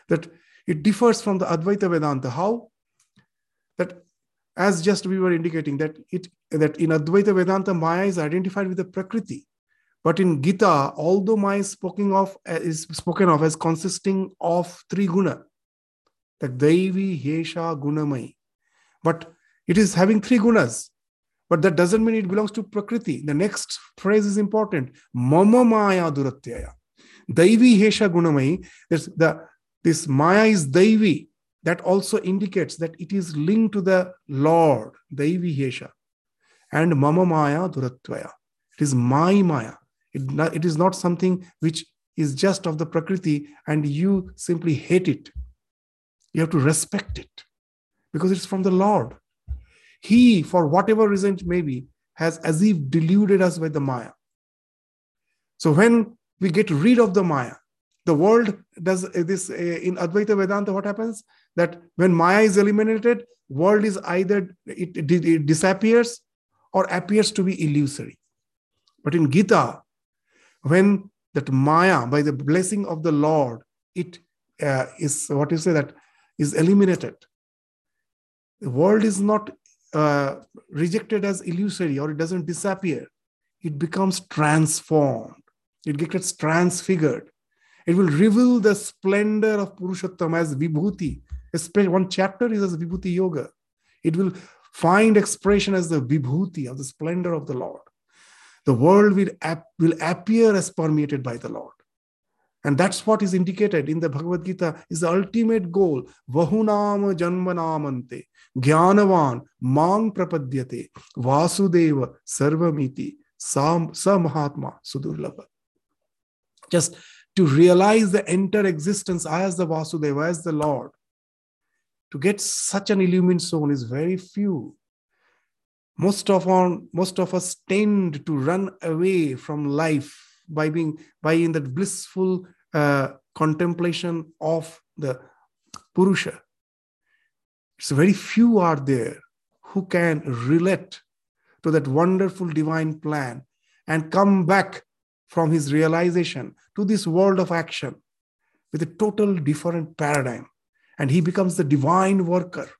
that it differs from the Advaita Vedanta. How? That as just we were indicating that it that in Advaita Vedanta Maya is identified with the Prakriti, but in Gita, although Maya is spoken of eh, is spoken of as consisting of three guna, the Devi, Hesha, Gunamai, but it is having three gunas. But that doesn't mean it belongs to Prakriti. The next phrase is important. Mama Maya Duratyaya. Devi Hesha Gunamai. There's the this Maya is Devi. That also indicates that it is linked to the Lord, Devi Hesha. And Mama Maya Duratyaya. It is my Maya. It, not, it is not something which is just of the Prakriti and you simply hate it. You have to respect it because it's from the Lord. He, for whatever reason it may be, has as if deluded us with the Maya. So when we get rid of the Maya, the world does this uh, in Advaita Vedanta. What happens that when Maya is eliminated, world is either it, it, it disappears or appears to be illusory. But in Gita, when that Maya, by the blessing of the Lord, it uh, is what you say that is eliminated. The world is not uh, rejected as illusory or it doesn't disappear. It becomes transformed. It gets transfigured. It will reveal the splendor of Purushottam as Vibhuti. Especially one chapter is as Vibhuti Yoga. It will find expression as the vibhuti of the splendor of the Lord. The world will, ap- will appear as permeated by the Lord. And that's what is indicated in the Bhagavad Gita is the ultimate goal. Vahunam janmanamante jnanavan mang prapadyate vasudeva sarvamiti sam mahatma sudurlabha. Just to realize the entire existence as the Vasudeva, as the Lord, to get such an illumined soul is very few. Most of, on, most of us tend to run away from life by being by in that blissful uh, contemplation of the Purusha. So very few are there who can relate to that wonderful divine plan and come back from his realization to this world of action with a total different paradigm. And he becomes the divine worker.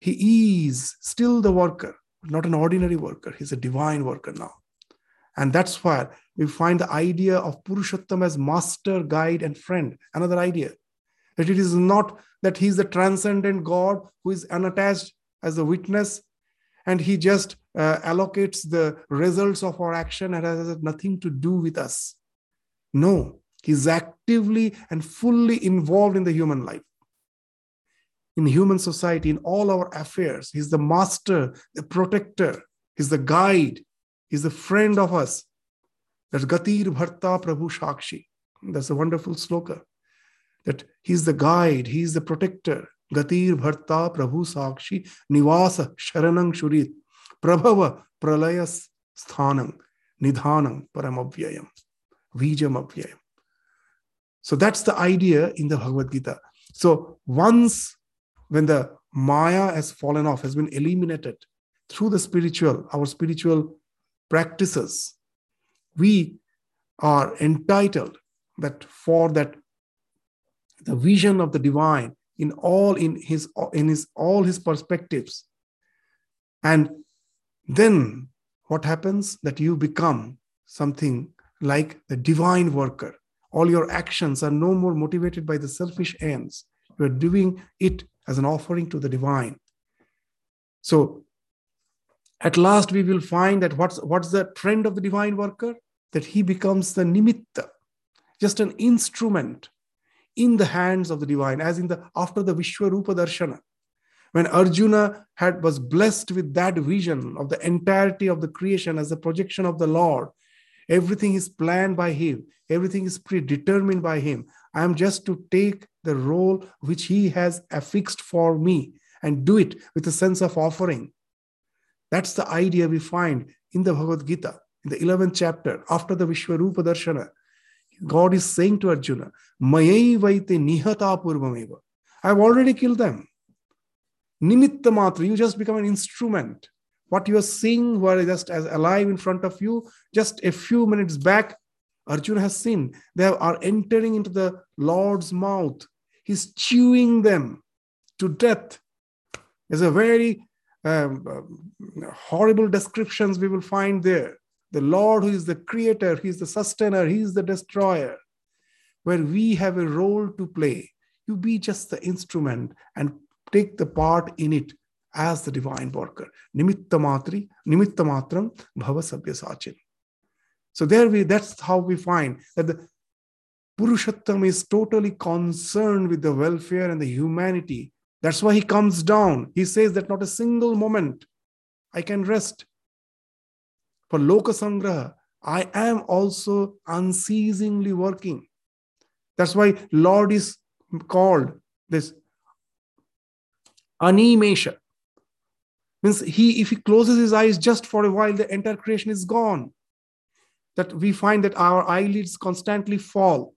He is still the worker, not an ordinary worker. He's a divine worker now. And that's why we find the idea of Purushottam as master, guide, and friend. Another idea that it is not that he's the transcendent God who is unattached as a witness and he just uh, allocates the results of our action and has nothing to do with us. No, he's actively and fully involved in the human life. In human society, in all our affairs, he's the master, the protector, he's the guide, he's the friend of us. That's Gatir Bharta Prabhu Shakshi. That's a wonderful sloka. That he's the guide, he's the protector. Gatir Bharta Prabhu Sakshi Nivasa Sharanang Shurit Prabhava Pralayas Sthanam Nidhanam Paramabhyayam Vijam Abhyayam. So that's the idea in the Bhagavad Gita. So once when the Maya has fallen off, has been eliminated through the spiritual, our spiritual practices, we are entitled that for that the vision of the divine in all in his in his all his perspectives. And then what happens? That you become something like the divine worker all your actions are no more motivated by the selfish ends. You are doing it as an offering to the divine. So at last we will find that what's what's the trend of the divine worker? That he becomes the nimitta just an instrument in the hands of the divine as in the after the vishwarupa darshana. When arjuna had was blessed with that vision of the entirety of the creation as a projection of the lord everything is planned by him everything is predetermined by him i am just to take the role which he has affixed for me and do it with a sense of offering that's the idea we find in the bhagavad gita in the 11th chapter after the vishwarupa darshana God is saying to Arjuna, Mayai nihata purvameva. I've already killed them. Nimitta matra, you just become an instrument. What you are seeing were just as alive in front of you, just a few minutes back, Arjuna has seen. They are entering into the Lord's mouth. He's chewing them to death. There's a very um, uh, horrible descriptions we will find there the Lord, who is the creator, He is the sustainer, He is the destroyer, where we have a role to play. You be just the instrument and take the part in it as the divine worker. Nimitta matri, nimitta bhava sabya sachin. So there we that's how we find that the Purushottam is totally concerned with the welfare and the humanity. That's why he comes down. He says that not a single moment I can rest for Lokasangraha, I am also unceasingly working. That's why Lord is called this animesha. Means he, if he closes his eyes just for a while, the entire creation is gone. That we find that our eyelids constantly fall.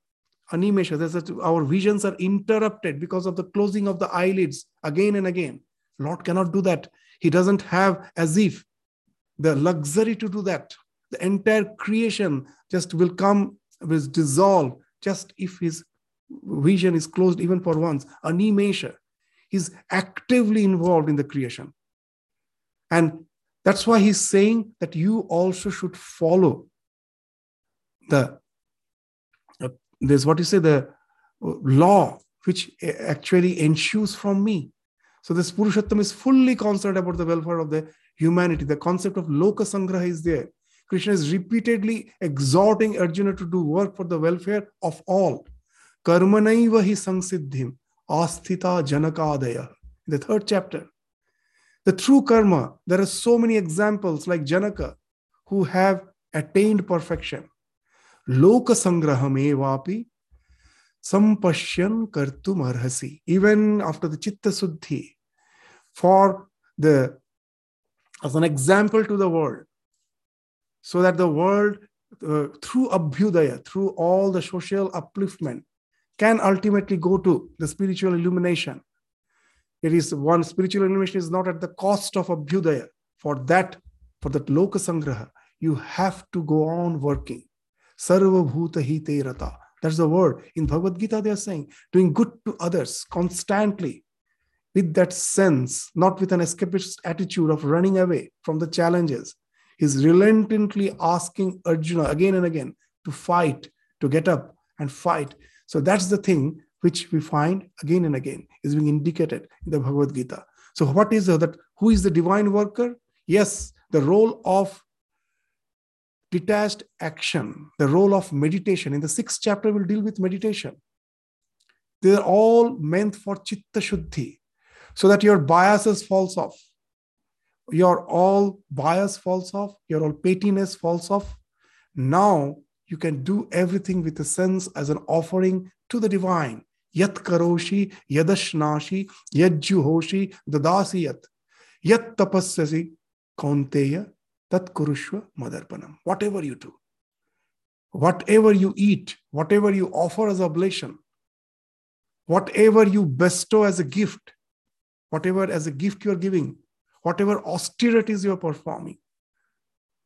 Animesha, that our visions are interrupted because of the closing of the eyelids again and again. Lord cannot do that. He doesn't have as if the luxury to do that. The entire creation just will come, will dissolve just if his vision is closed even for once. Animesha. He's actively involved in the creation. And that's why he's saying that you also should follow the, uh, there's what you say, the law which actually ensues from me. So this Purushottam is fully concerned about the welfare of the humanity. The concept of Loka Sangraha is there. Krishna is repeatedly exhorting Arjuna to do work for the welfare of all. Karmanaiva hi sangsiddhim asthita janakadaya. In the third chapter. The true karma, there are so many examples like Janaka who have attained perfection. Loka sangraham evapi sampashyan kartum arhasi. Even after the chitta suddhi, for the as an example to the world, so that the world, uh, through abhyudaya, through all the social upliftment, can ultimately go to the spiritual illumination. It is one spiritual illumination is not at the cost of abhyudaya. For that, for that loka sangraha, you have to go on working. Sarva bhuta hite rata. That's the word. In Bhagavad Gita, they are saying, doing good to others constantly with that sense, not with an escapist attitude of running away from the challenges. He's relentlessly asking Arjuna again and again to fight, to get up and fight. So that's the thing which we find again and again is being indicated in the Bhagavad Gita. So what is that? Who is the divine worker? Yes, the role of detached action, the role of meditation. In the sixth chapter, we'll deal with meditation. They are all meant for chitta shuddhi, so that your biases falls off. Your all bias falls off, your all pettiness falls off. Now you can do everything with a sense as an offering to the divine. Yat karoshi, yadashnashi, yajjuhoshi, dadasi yat. Yat tapasyasi, kaunteya, Tat kurushva madarpanam. Whatever you do, whatever you eat, whatever you offer as oblation, whatever you bestow as a gift, whatever as a gift you are giving, whatever austerities you are performing,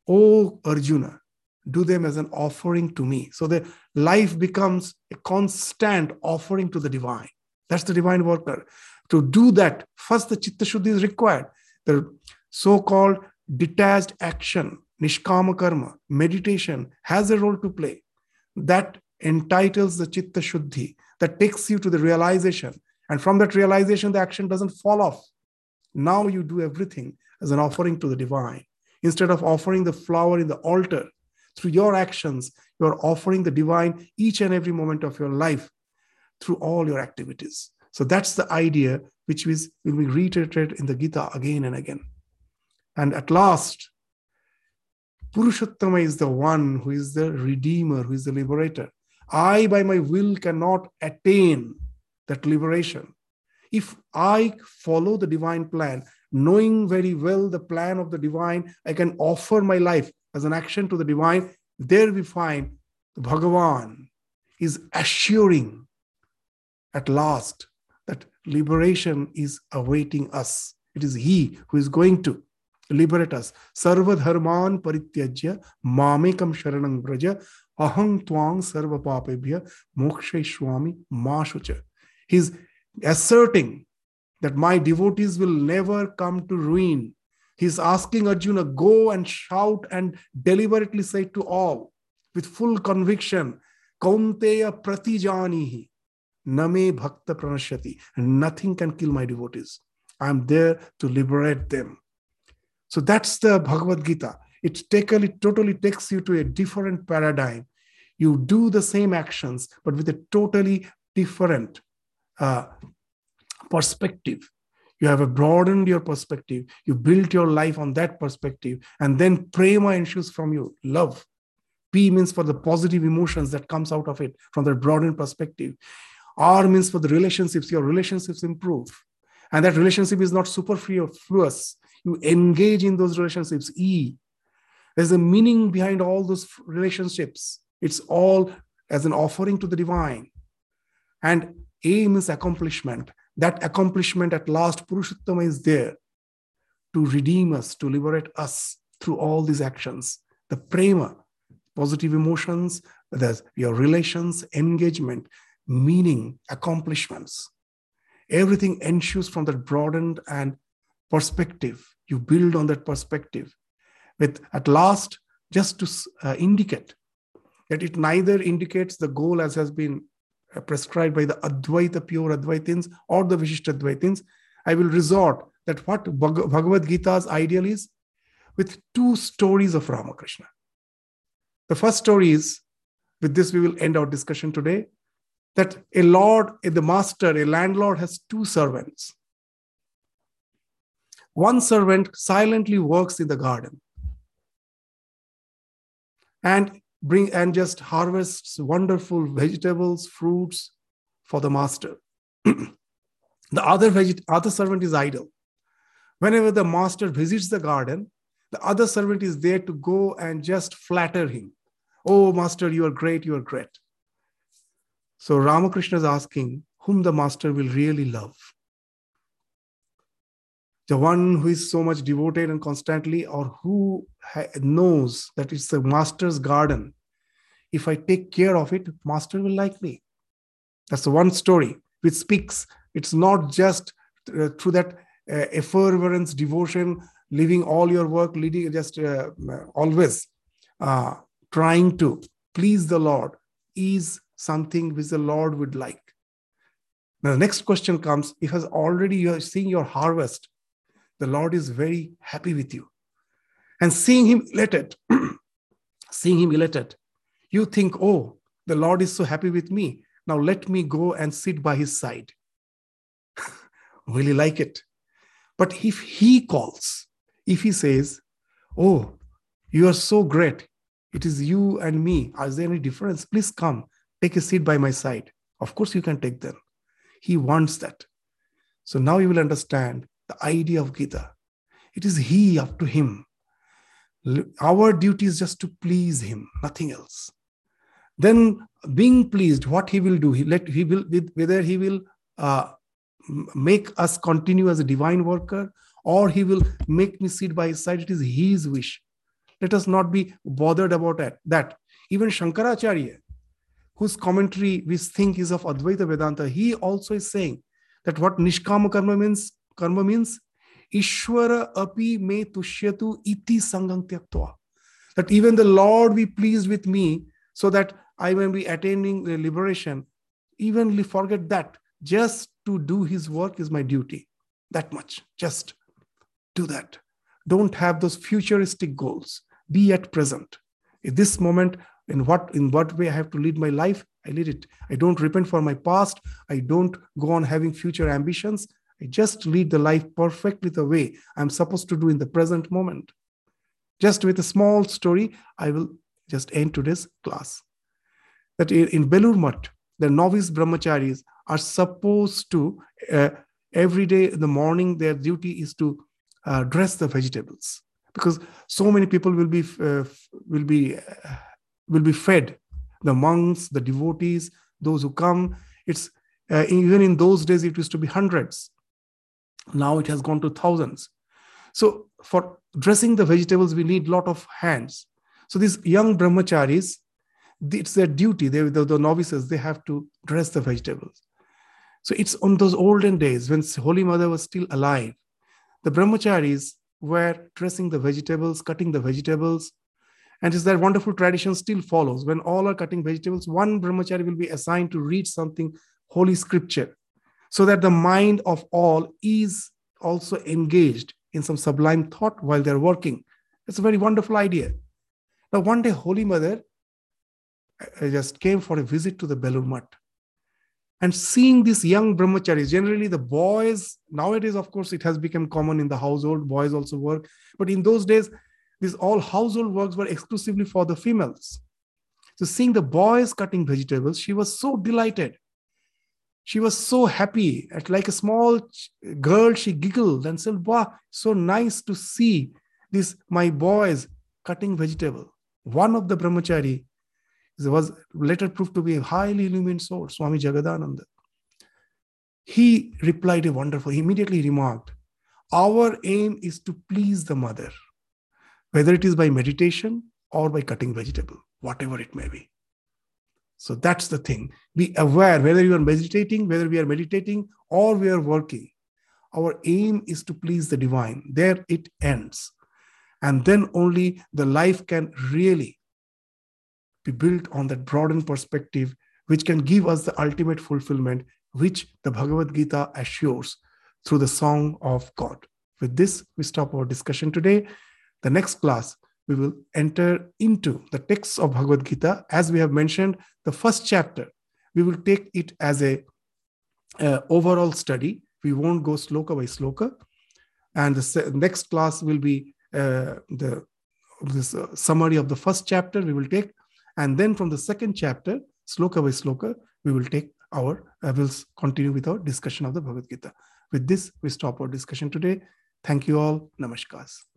oh Arjuna, do them as an offering to me. So the life becomes a constant offering to the divine. That's the divine worker. To do that, first the chitta shuddhi is required. The so-called detached action, nishkama karma, meditation has a role to play. That entitles the chitta shuddhi, that takes you to the realization. And from that realization, the action doesn't fall off. Now you do everything as an offering to the divine. Instead of offering the flower in the altar, through your actions, you are offering the divine each and every moment of your life through all your activities. So that's the idea which is, will be reiterated in the Gita again and again. And at last, Purushottama is the one who is the redeemer, who is the liberator. I, by my will, cannot attain that liberation. If I follow the divine plan, knowing very well the plan of the divine, I can offer my life as an action to the divine. There we find the Bhagavan is assuring at last that liberation is awaiting us. It is He who is going to liberate us. Sarva dharman parityajya mamekam sharanam braja aham twang sarva papebhya moksheshwami mashucha. He's asserting that my devotees will never come to ruin. He's asking Arjuna, go and shout and deliberately say to all with full conviction, Kaunteya pratijanihi, name bhakta pranashyati. And nothing can kill my devotees. I'm there to liberate them. So that's the Bhagavad Gita. It, it totally takes you to a different paradigm. You do the same actions, but with a totally different uh, perspective. You have broadened your perspective. You built your life on that perspective. And then prema ensues from you, love. P means for the positive emotions that comes out of it from the broadened perspective. R means for the relationships, your relationships improve. And that relationship is not superfluous you engage in those relationships e there's a meaning behind all those relationships it's all as an offering to the divine and aim is accomplishment that accomplishment at last purushottama is there to redeem us to liberate us through all these actions the prema positive emotions there's your relations engagement meaning accomplishments everything ensues from that broadened and perspective. You build on that perspective. With at last, just to uh, indicate that it neither indicates the goal as has been Uh, prescribed by the Advaita pure Advaitins or the Vishishta Advaitins. I will resort that what Bhagavad Gita's ideal is with two stories of Ramakrishna. The first story is with this, we will end our discussion today that a lord, the master, a landlord has two servants. One servant silently works in the garden and bring and just harvests wonderful vegetables, fruits for the master. [clears throat] the other, veget- other servant is idle. Whenever the master visits the garden, the other servant is there to go and just flatter him. Oh, master, you are great, you are great. So Ramakrishna is asking whom the master will really love. The one who is so much devoted and constantly, or who knows that it's the master's garden. If I take care of it, master will like me. That's the one story which speaks. It's not just uh, through that uh, effervescence, devotion, leaving all your work, leading just uh, always uh, trying to please the Lord is something which the Lord would like. Now, the next question comes if has already you are seeing your harvest, the Lord is very happy with you. And seeing him elated, [clears throat] seeing him elated, you think, oh, the Lord is so happy with me. Now let me go and sit by his side. [laughs] He like it? But if he calls, if he says, Oh, you are so great, it is you and me. Is there any difference? Please come, take a seat by my side. Of course, you can take them. He wants that. So now you will understand the idea of Gita. It is He up to Him. Our duty is just to please Him, nothing else. Then, being pleased, what He will do, He let He will whether He will uh, make us continue as a divine worker or He will make me sit by His side. It is His wish. Let us not be bothered about that. Even Shankaracharya, whose commentary we think is of Advaita Vedanta, he also is saying that what Nishkama karma means, karma means Ishwara api me tushyatu iti sangam tyaktva. That even the Lord be pleased with me so that I may be attaining the liberation. Evenly forget that. Just to do his work is my duty. That much. Just do that. Don't have those futuristic goals be at present in this moment in what in what way i have to lead my life i lead it i don't repent for my past i don't go on having future ambitions i just lead the life perfectly the way i'm supposed to do in the present moment. Just with a small story i will just end today's class. That in belur mutt the novice brahmacharis are supposed to uh, every day in the morning their duty is to uh, dress the vegetables. Because so many people will be uh, will be uh, will be fed. The monks the devotees those who come it's uh, even in those days it used to be hundreds now it has gone to thousands. So for dressing the vegetables we need lot of hands. So these young brahmacharis it's their duty. They the, the novices they have to dress the vegetables. So it's on those olden days when holy mother was still alive the brahmacharis were dressing the vegetables, cutting the vegetables. And it's that wonderful tradition still follows. When all are cutting vegetables, one brahmachari will be assigned to read something, holy scripture, so that the mind of all is also engaged in some sublime thought while they're working. It's a very wonderful idea. Now, one day, Holy Mother just came for a visit to the Belur Mutt and seeing these young brahmacharis generally the boys nowadays of course it has become common in the household boys also work but in those days these all household works were exclusively for the females so seeing the boys cutting vegetables she was so delighted she was so happy at like a small girl she giggled and said wow so nice to see these my boys cutting vegetable one of the brahmachari was later proved to be a highly illumined soul, Swami Jagadananda. He replied a wonderful, he immediately remarked, Our aim is to please the mother, whether it is by meditation or by cutting vegetable, whatever it may be. So that's the thing. Be aware whether you are meditating, whether we are meditating or we are working. Our aim is to please the divine. There it ends. And then only the life can really be built on that broadened perspective, which can give us the ultimate fulfillment, which the Bhagavad Gita assures through the song of God. With this, we stop our discussion today. The next class, we will enter into the text of Bhagavad Gita. As we have mentioned, the first chapter, we will take it as a uh, overall study. We won't go sloka by sloka. And the se- next class will be uh, the this uh, summary of the first chapter we will take. And then from the second chapter, sloka by sloka, we will take our, uh, will continue with our discussion of the Bhagavad Gita. With this, we stop our discussion today. Thank you all. Namaskars.